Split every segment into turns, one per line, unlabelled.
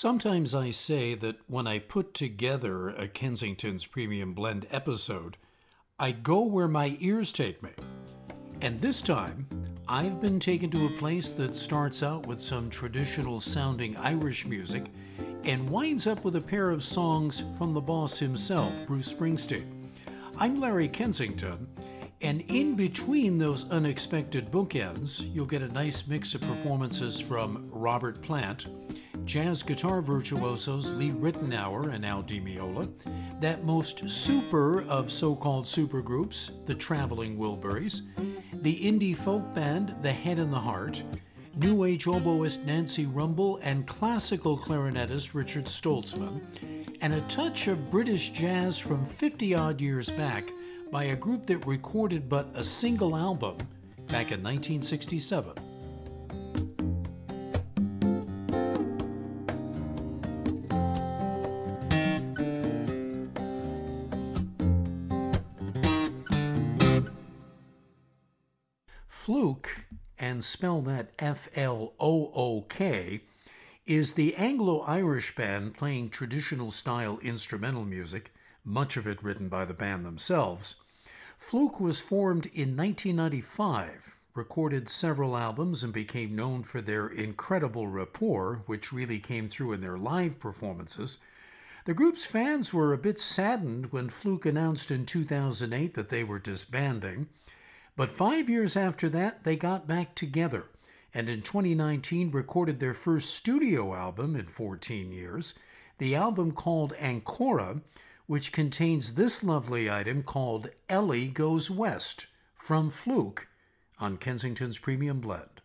Sometimes I say that when I put together a Kensington's Premium Blend episode, I go where my ears take me. And this time, I've been taken to a place that starts out with some traditional sounding Irish music and winds up with a pair of songs from the boss himself, Bruce Springsteen. I'm Larry Kensington, and in between those unexpected bookends, you'll get a nice mix of performances from Robert Plant jazz guitar virtuosos Lee Ritenour and Al Di Meola, that most super of so called supergroups, the Traveling Wilburys, the indie folk band The Head and the Heart, New Age oboist Nancy Rumbel, and classical clarinetist Richard Stoltzman, and a touch of British jazz from 50 odd years back by a group that recorded but a single album back in 1967. Flook, and spell that F L O O K, is the Anglo Irish band playing traditional style instrumental music, much of it written by the band themselves. Flook was formed in 1995, recorded several albums, and became known for their incredible rapport, which really came through in their live performances. The group's fans were a bit saddened when Flook announced in 2008 that they were disbanding. But five years after that, they got back together and in 2019 recorded their first studio album in 14 years, the album called Ancora, which contains this lovely item called Ellie Goes West from Flook on Kensington's Premium Blend.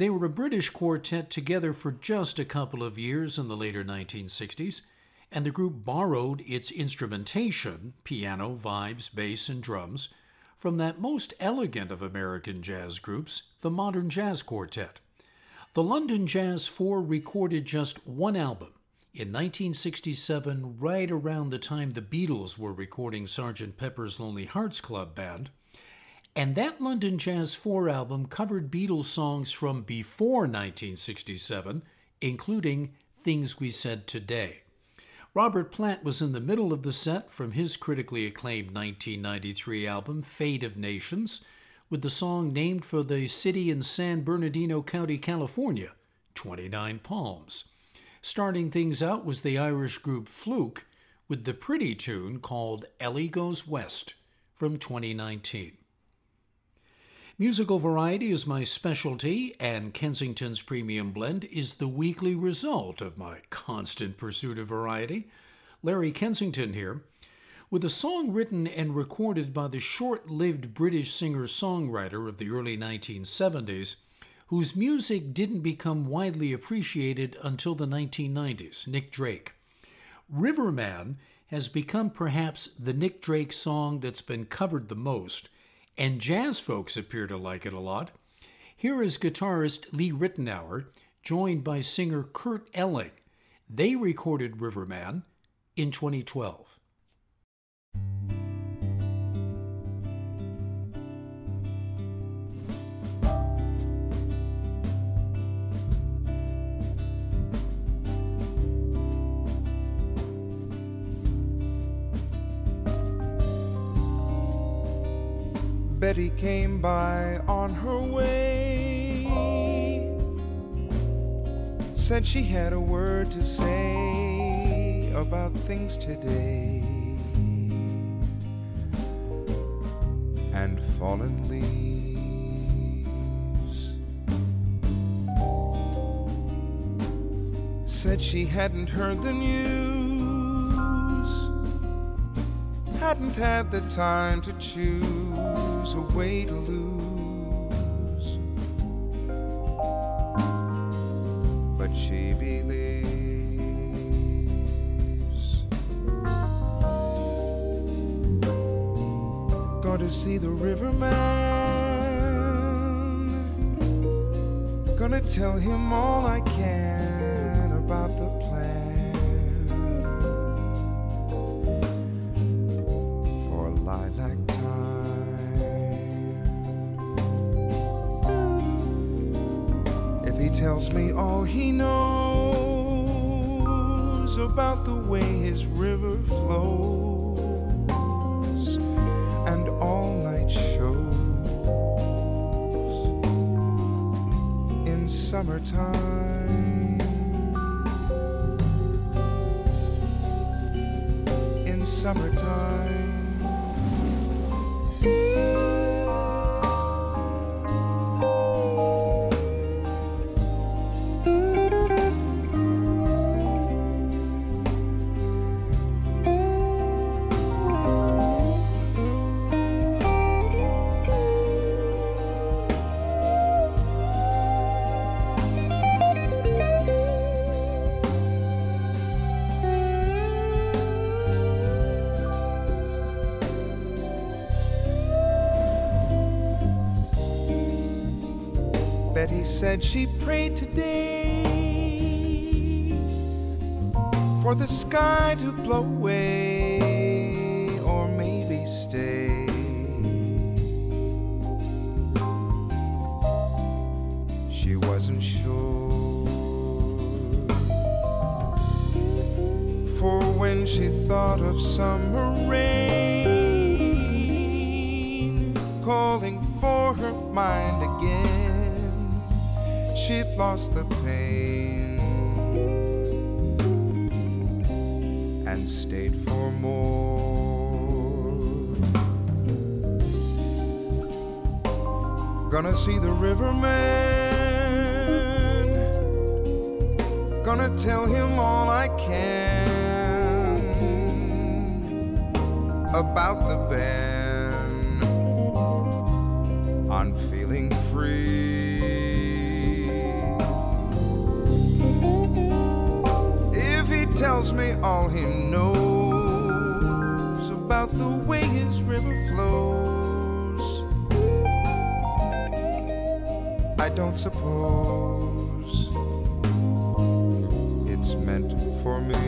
They were a British quartet together for just a couple of years in the later 1960s, and the group borrowed its instrumentation piano, vibes, bass, and drums from that most elegant of American jazz groups, the Modern Jazz Quartet. The London Jazz Four recorded just one album in 1967, right around the time the Beatles were recording Sgt. Pepper's Lonely Hearts Club Band. And that London Jazz 4 album covered Beatles songs from before 1967, including Things We Said Today. Robert Plant was in the middle of the set from his critically acclaimed 1993 album, Fate of Nations, with the song named for the city in San Bernardino County, California, 29 Palms. Starting things out was the Irish group Flook with the pretty tune called Ellie Goes West from 2019. Musical variety is my specialty, and Kensington's Premium Blend is the weekly result of my constant pursuit of variety. Larry Kensington here. With a song written and recorded by the short lived British singer songwriter of the early 1970s, whose music didn't become widely appreciated until the 1990s, Nick Drake. Riverman has become perhaps the Nick Drake song that's been covered the most and jazz folks appear to like it a lot. Here is guitarist Lee Ritenour, joined by singer Kurt Elling. They recorded Riverman in 2012.
Betty came by on her way. Said she had a word to say about things today. And fallen leaves. Said she hadn't heard the news. Hadn't had the time to choose a way to lose. But she believes. Going to see the riverman. Gonna tell him all I can about the plan. He tells me all he knows about the way his river flows and all night shows in summertime. In summertime. see the riverman. Gonna tell him all I can about the ban on feeling free. If he tells me all he knows about the way his river flows. I don't suppose it's meant for me.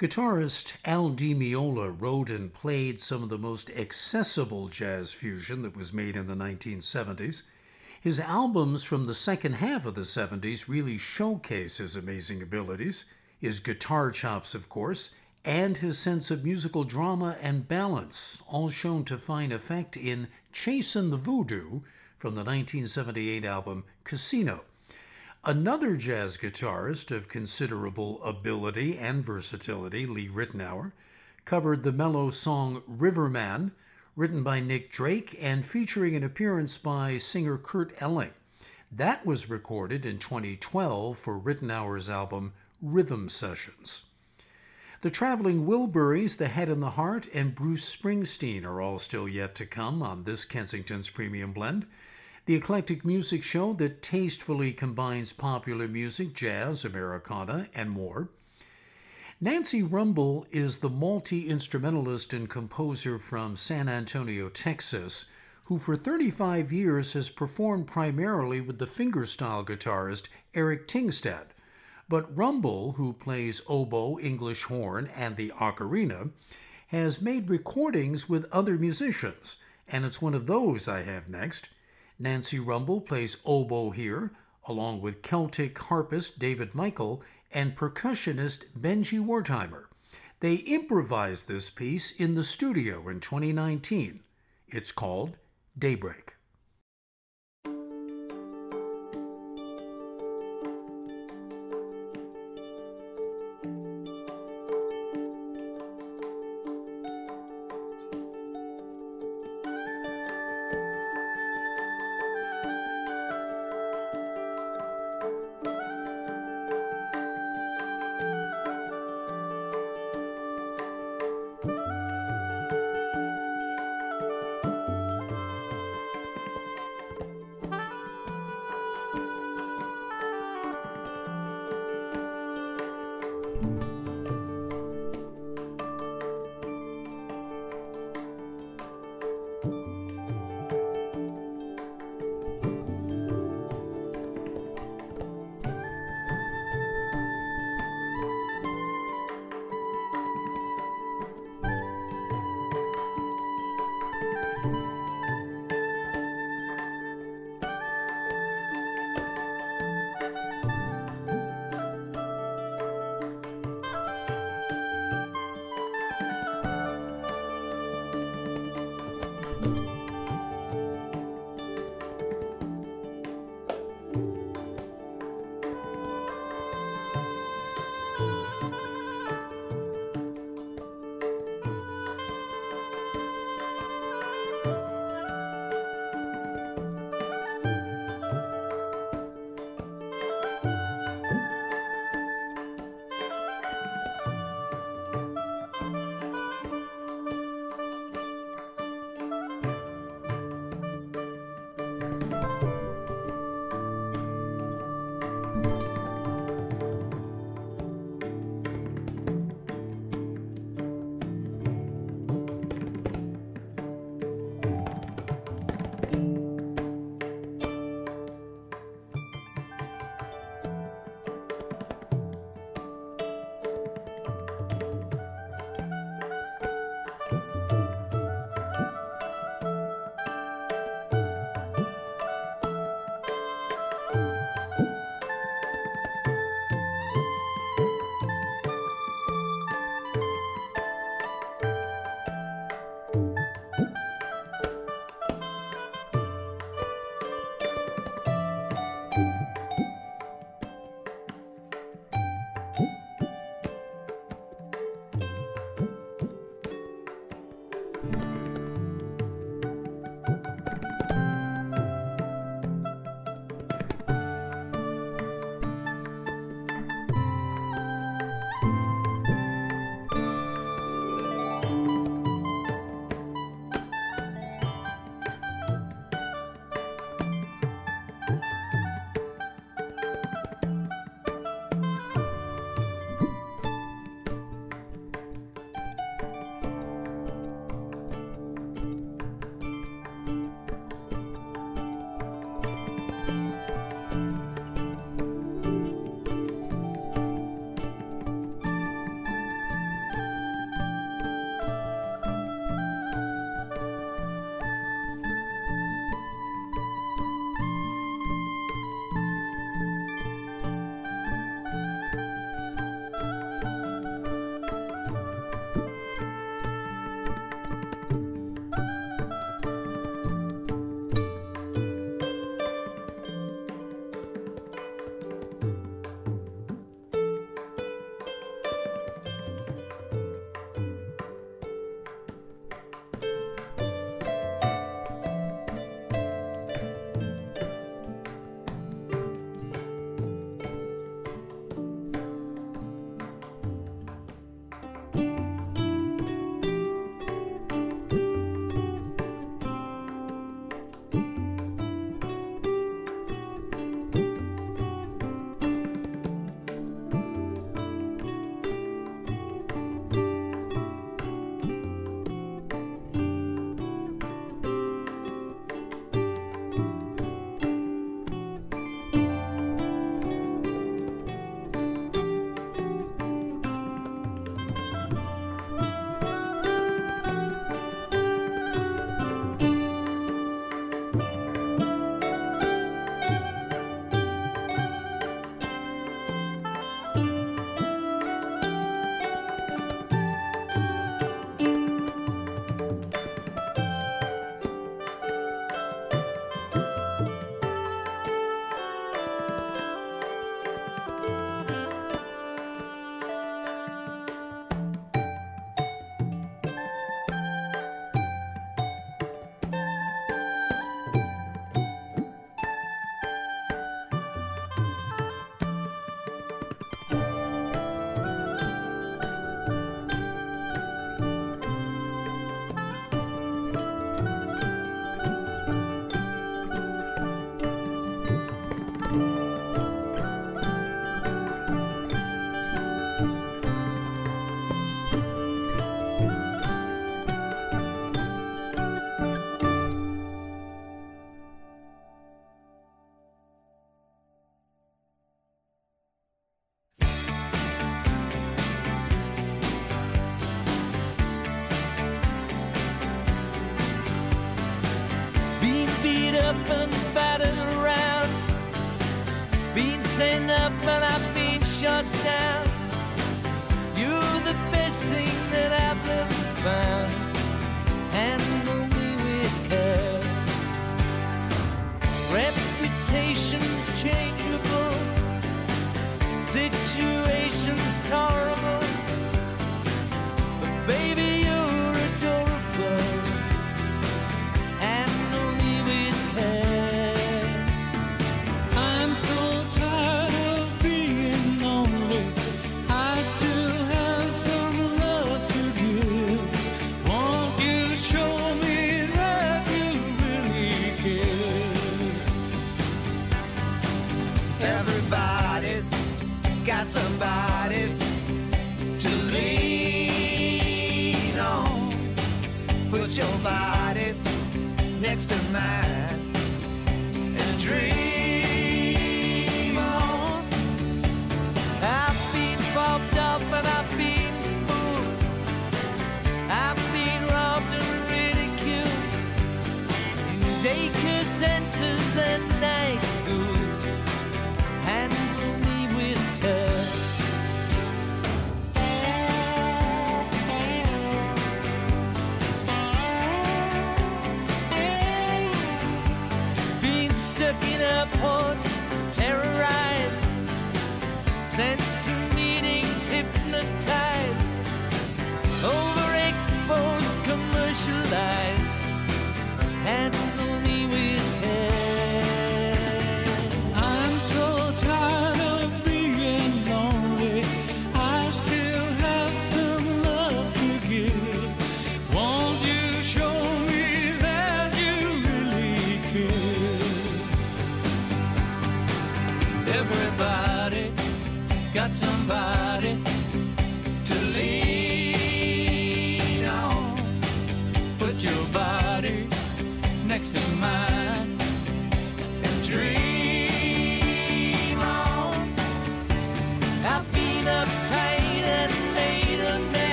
Guitarist Al Di Meola wrote and played some of the most accessible jazz fusion that was made in the 1970s. His albums from the second half of the 70s really showcase his amazing abilities, his guitar chops, of course, and his sense of musical drama and balance, all shown to fine effect in Chasin' the Voodoo from the 1978 album Casino. Another jazz guitarist of considerable ability and versatility, Lee Ritenour, covered the mellow song Riverman, written by Nick Drake and featuring an appearance by singer Kurt Elling. That was recorded in 2012 for Ritenour's album Rhythm Sessions. The Traveling Wilburys, The Head and the Heart, and Bruce Springsteen are all still yet to come on this Kensington's Premium Blend the eclectic music show that tastefully combines popular music, jazz, Americana, and more. Nancy Rumbel is the multi instrumentalist and composer from San Antonio, Texas, who for 35 years has performed primarily with the fingerstyle guitarist Eric Tingstad. But Rumbel, who plays oboe, English horn, and the ocarina, has made recordings with other musicians, and it's one of those I have next. Nancy Rumbel plays oboe here, along with Celtic harpist David Michael and percussionist Benji Wertheimer. They improvised this piece in the studio in 2019. It's called Daybreak.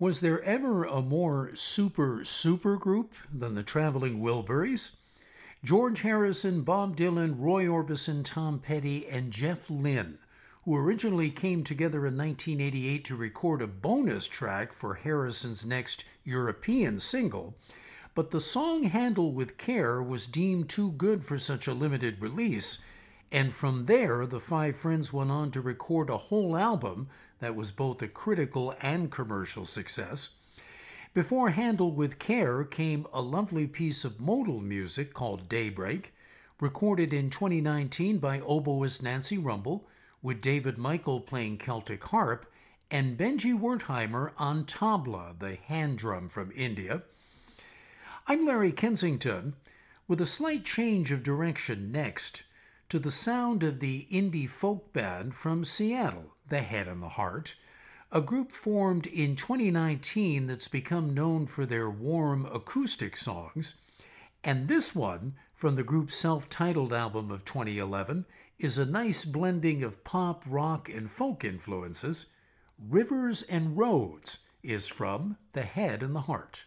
Was there ever a more super, super group than the Traveling Wilburys? George Harrison, Bob Dylan, Roy Orbison, Tom Petty, and Jeff Lynne, who originally came together in 1988 to record a bonus track for Harrison's next European single, but the song Handle with Care was deemed too good for such a limited release, and from there the five friends went on to record a whole album that was both a critical and commercial success. Before Handle with Care came a lovely piece of modal music called Daybreak, recorded in 2019 by oboist Nancy Rumbel, with David Michael playing Celtic harp and Benji Wertheimer on tabla, the hand drum from India. I'm Larry Kensington, with a slight change of direction next to the sound of the indie folk band from Seattle, The Head and the Heart, a group formed in 2019 that's become known for their warm acoustic songs. And this one, from the group's self titled album of 2011, is a nice blending of pop, rock, and folk influences. Rivers and Roads is from The Head and the Heart.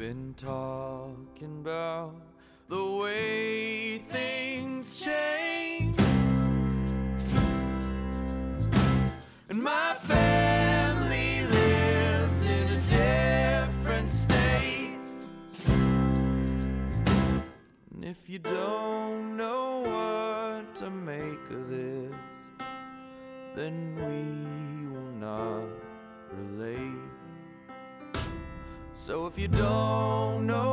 been talking about the way things change. And my family lives in a different state. And if you don't know what to make of this then we will not So if you don't know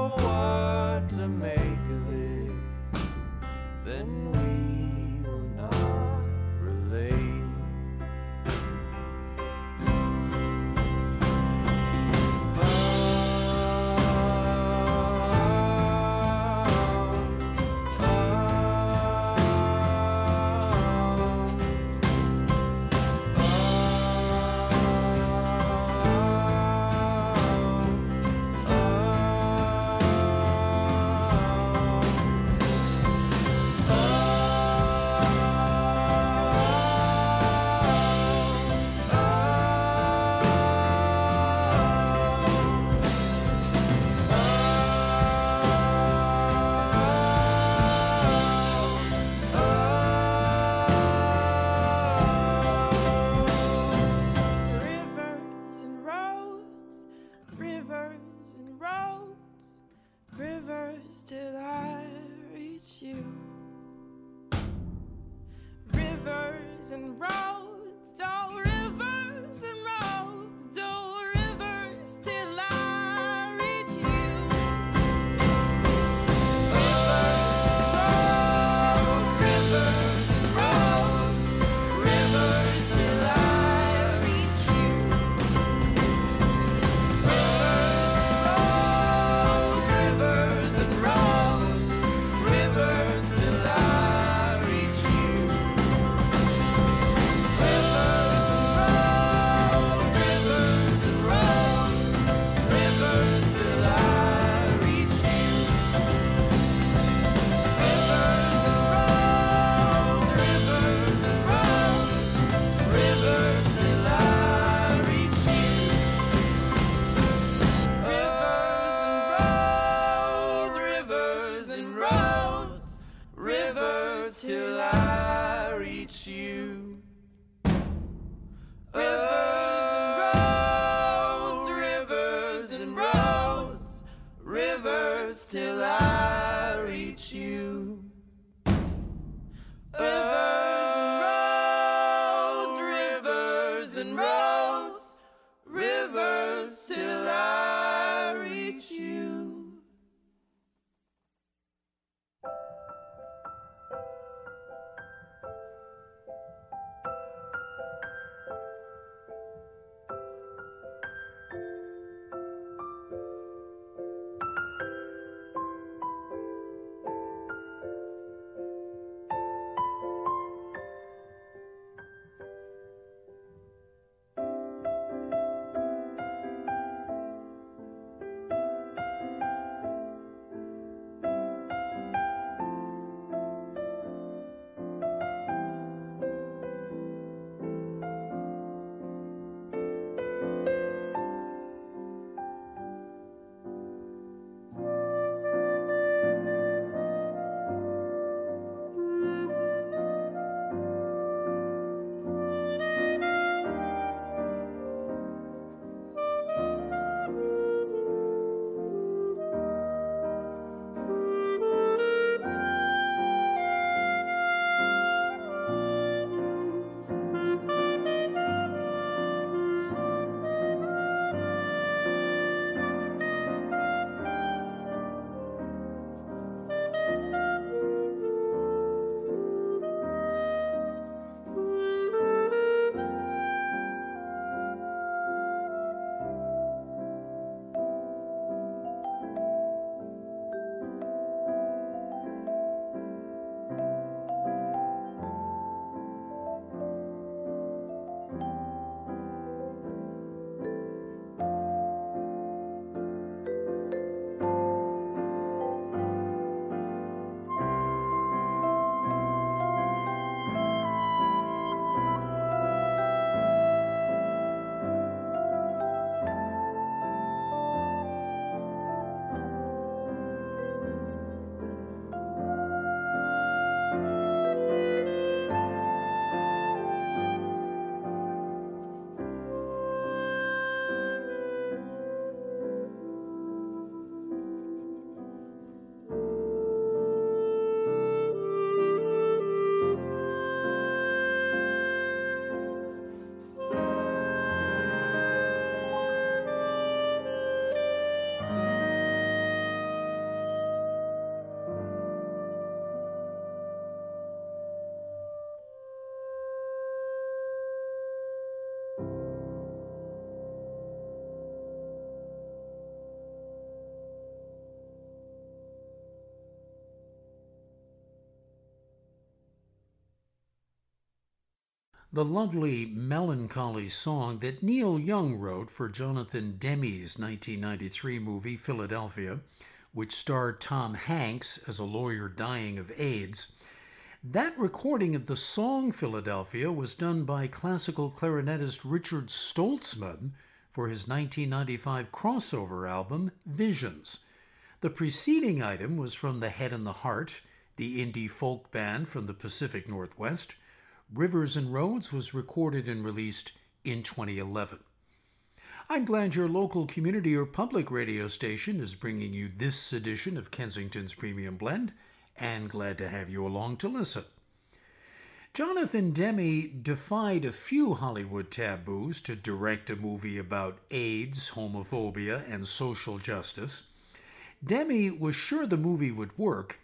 the lovely melancholy song that Neil Young wrote for Jonathan Demme's 1993 movie Philadelphia, which starred Tom Hanks as a lawyer dying of AIDS. That recording of the song Philadelphia was done by classical clarinetist Richard Stoltzman for his 1995 crossover album Visions. The preceding item was from The Head and the Heart, the indie folk band from the Pacific Northwest. Rivers and Roads was recorded and released in 2011. I'm glad your local community or public radio station is bringing you this edition of Kensington's Premium Blend, and glad to have you along to listen. Jonathan Demme defied a few Hollywood taboos to direct a movie about AIDS, homophobia, and social justice. Demme was sure the movie would work,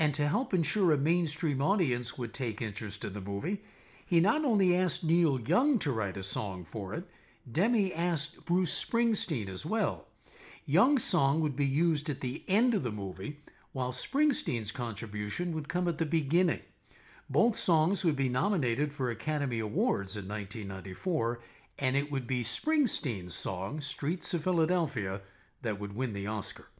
and to help ensure a mainstream audience would take interest in the movie, he not only asked Neil Young to write a song for it, Demme asked Bruce Springsteen as well. Young's song would be used at the end of the movie, while Springsteen's contribution would come at the beginning. Both songs would be nominated for Academy Awards in 1994, and it would be Springsteen's song, Streets of Philadelphia, that would win the Oscar.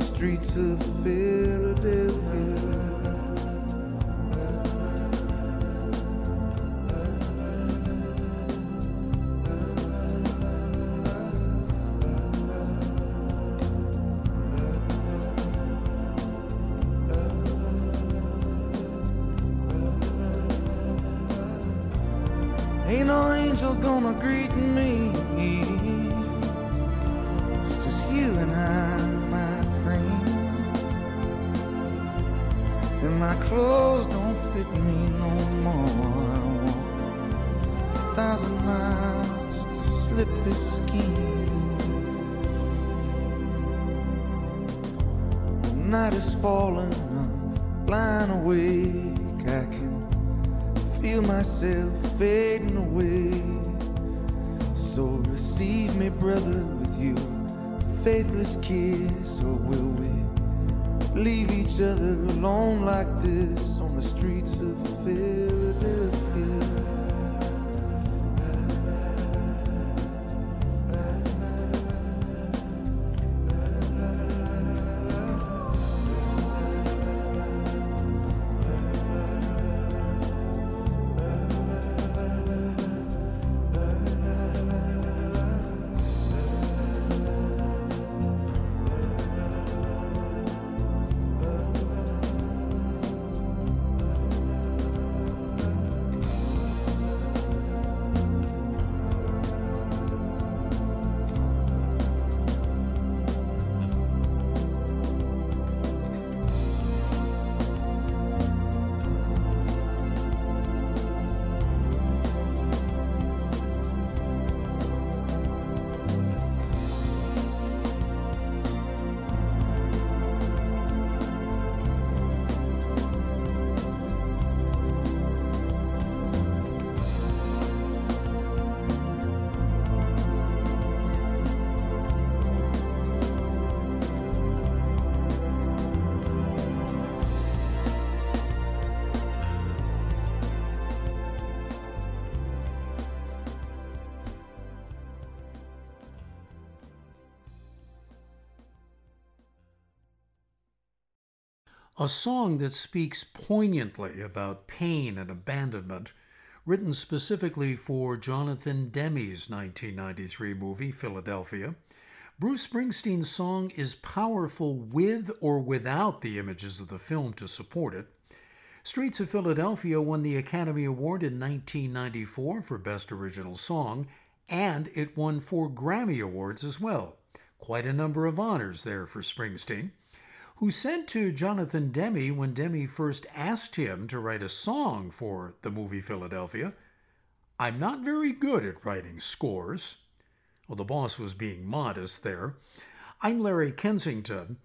The streets of Philadelphia. A
song that speaks poignantly about pain and abandonment, written specifically for Jonathan Demme's 1993 movie Philadelphia. Bruce Springsteen's song is powerful with or without the images of the film to support it. Streets of Philadelphia won the Academy Award in 1994 for Best Original Song, and it won four Grammy Awards as well. Quite a number of honors there for Springsteen who sent to Jonathan Demme when Demme first asked him to write a song for the movie Philadelphia, I'm not very good at writing scores. Well, the boss was being modest there. I'm Larry Kensington,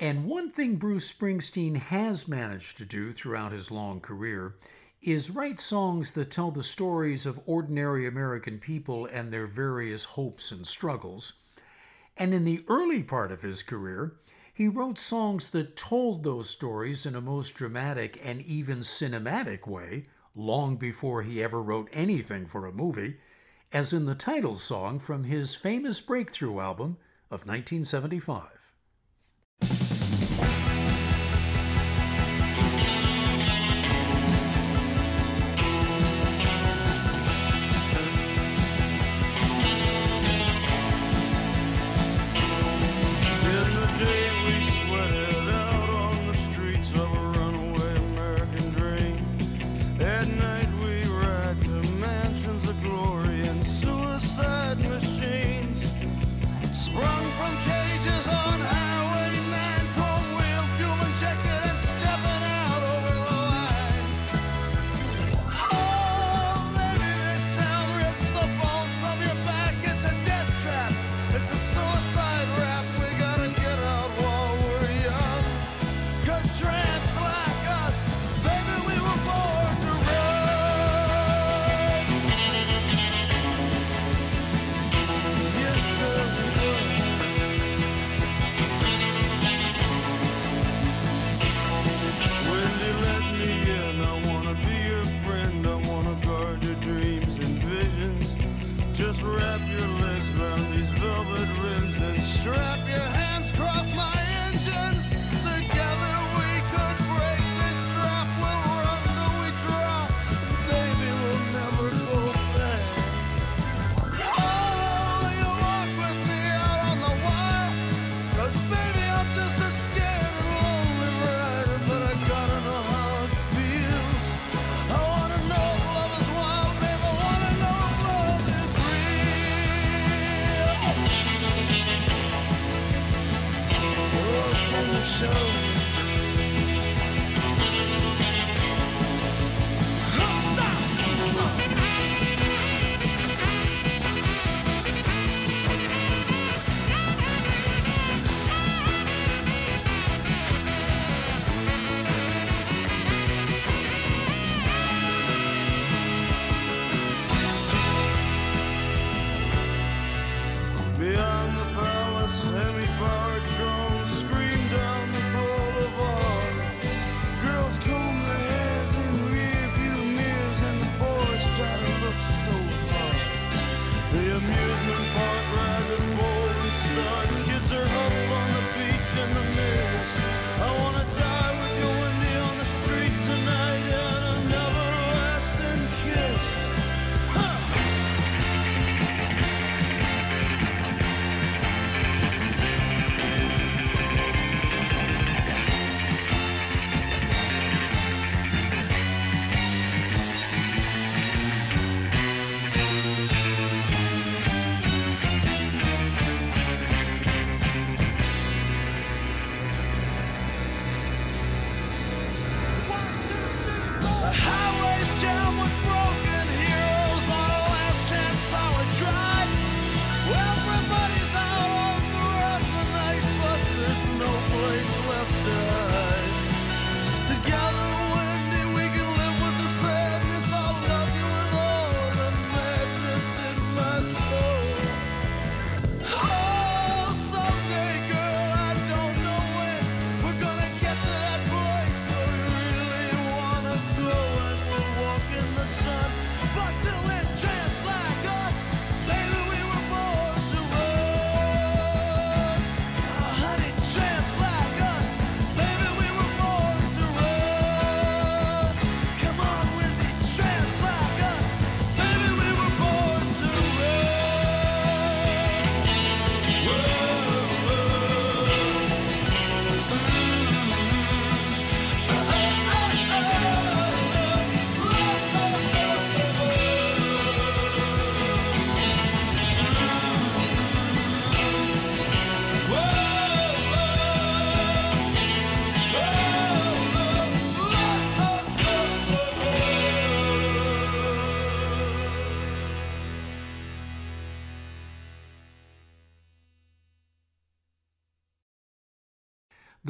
and one thing Bruce Springsteen has managed to do throughout his long career is write songs that tell the stories of ordinary American people and their various hopes and struggles. And in the early part of his career, he wrote songs that told those stories in a most dramatic and even cinematic way, long before he ever wrote anything for a movie, as in the title song from his famous breakthrough album of 1975.
so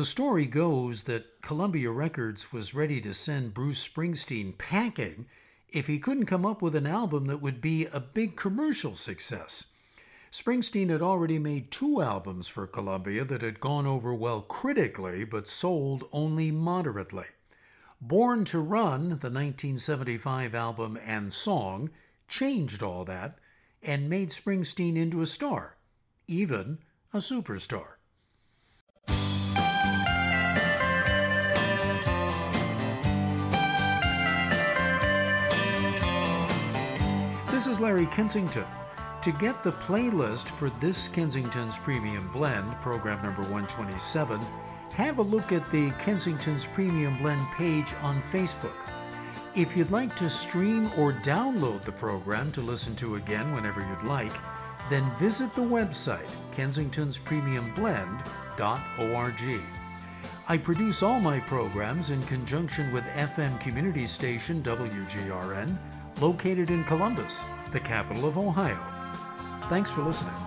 The story goes that Columbia Records was ready to send Bruce Springsteen packing if he couldn't come up with an album that would be a big commercial success. Springsteen had already made two albums for Columbia that had gone over well critically but sold only moderately. Born to Run, the 1975 album and song, changed all that and made Springsteen into a star, even a superstar. This is Larry Kensington. To get the playlist for this Kensington's Premium Blend, program number 127, have a look at the Kensington's Premium Blend page on Facebook. If you'd like to stream or download the program to listen to again whenever you'd like, then visit the website kensingtonspremiumblend.org. I produce all my programs in conjunction with FM community station WGRN, located in Columbus, the capital of Ohio. Thanks for listening.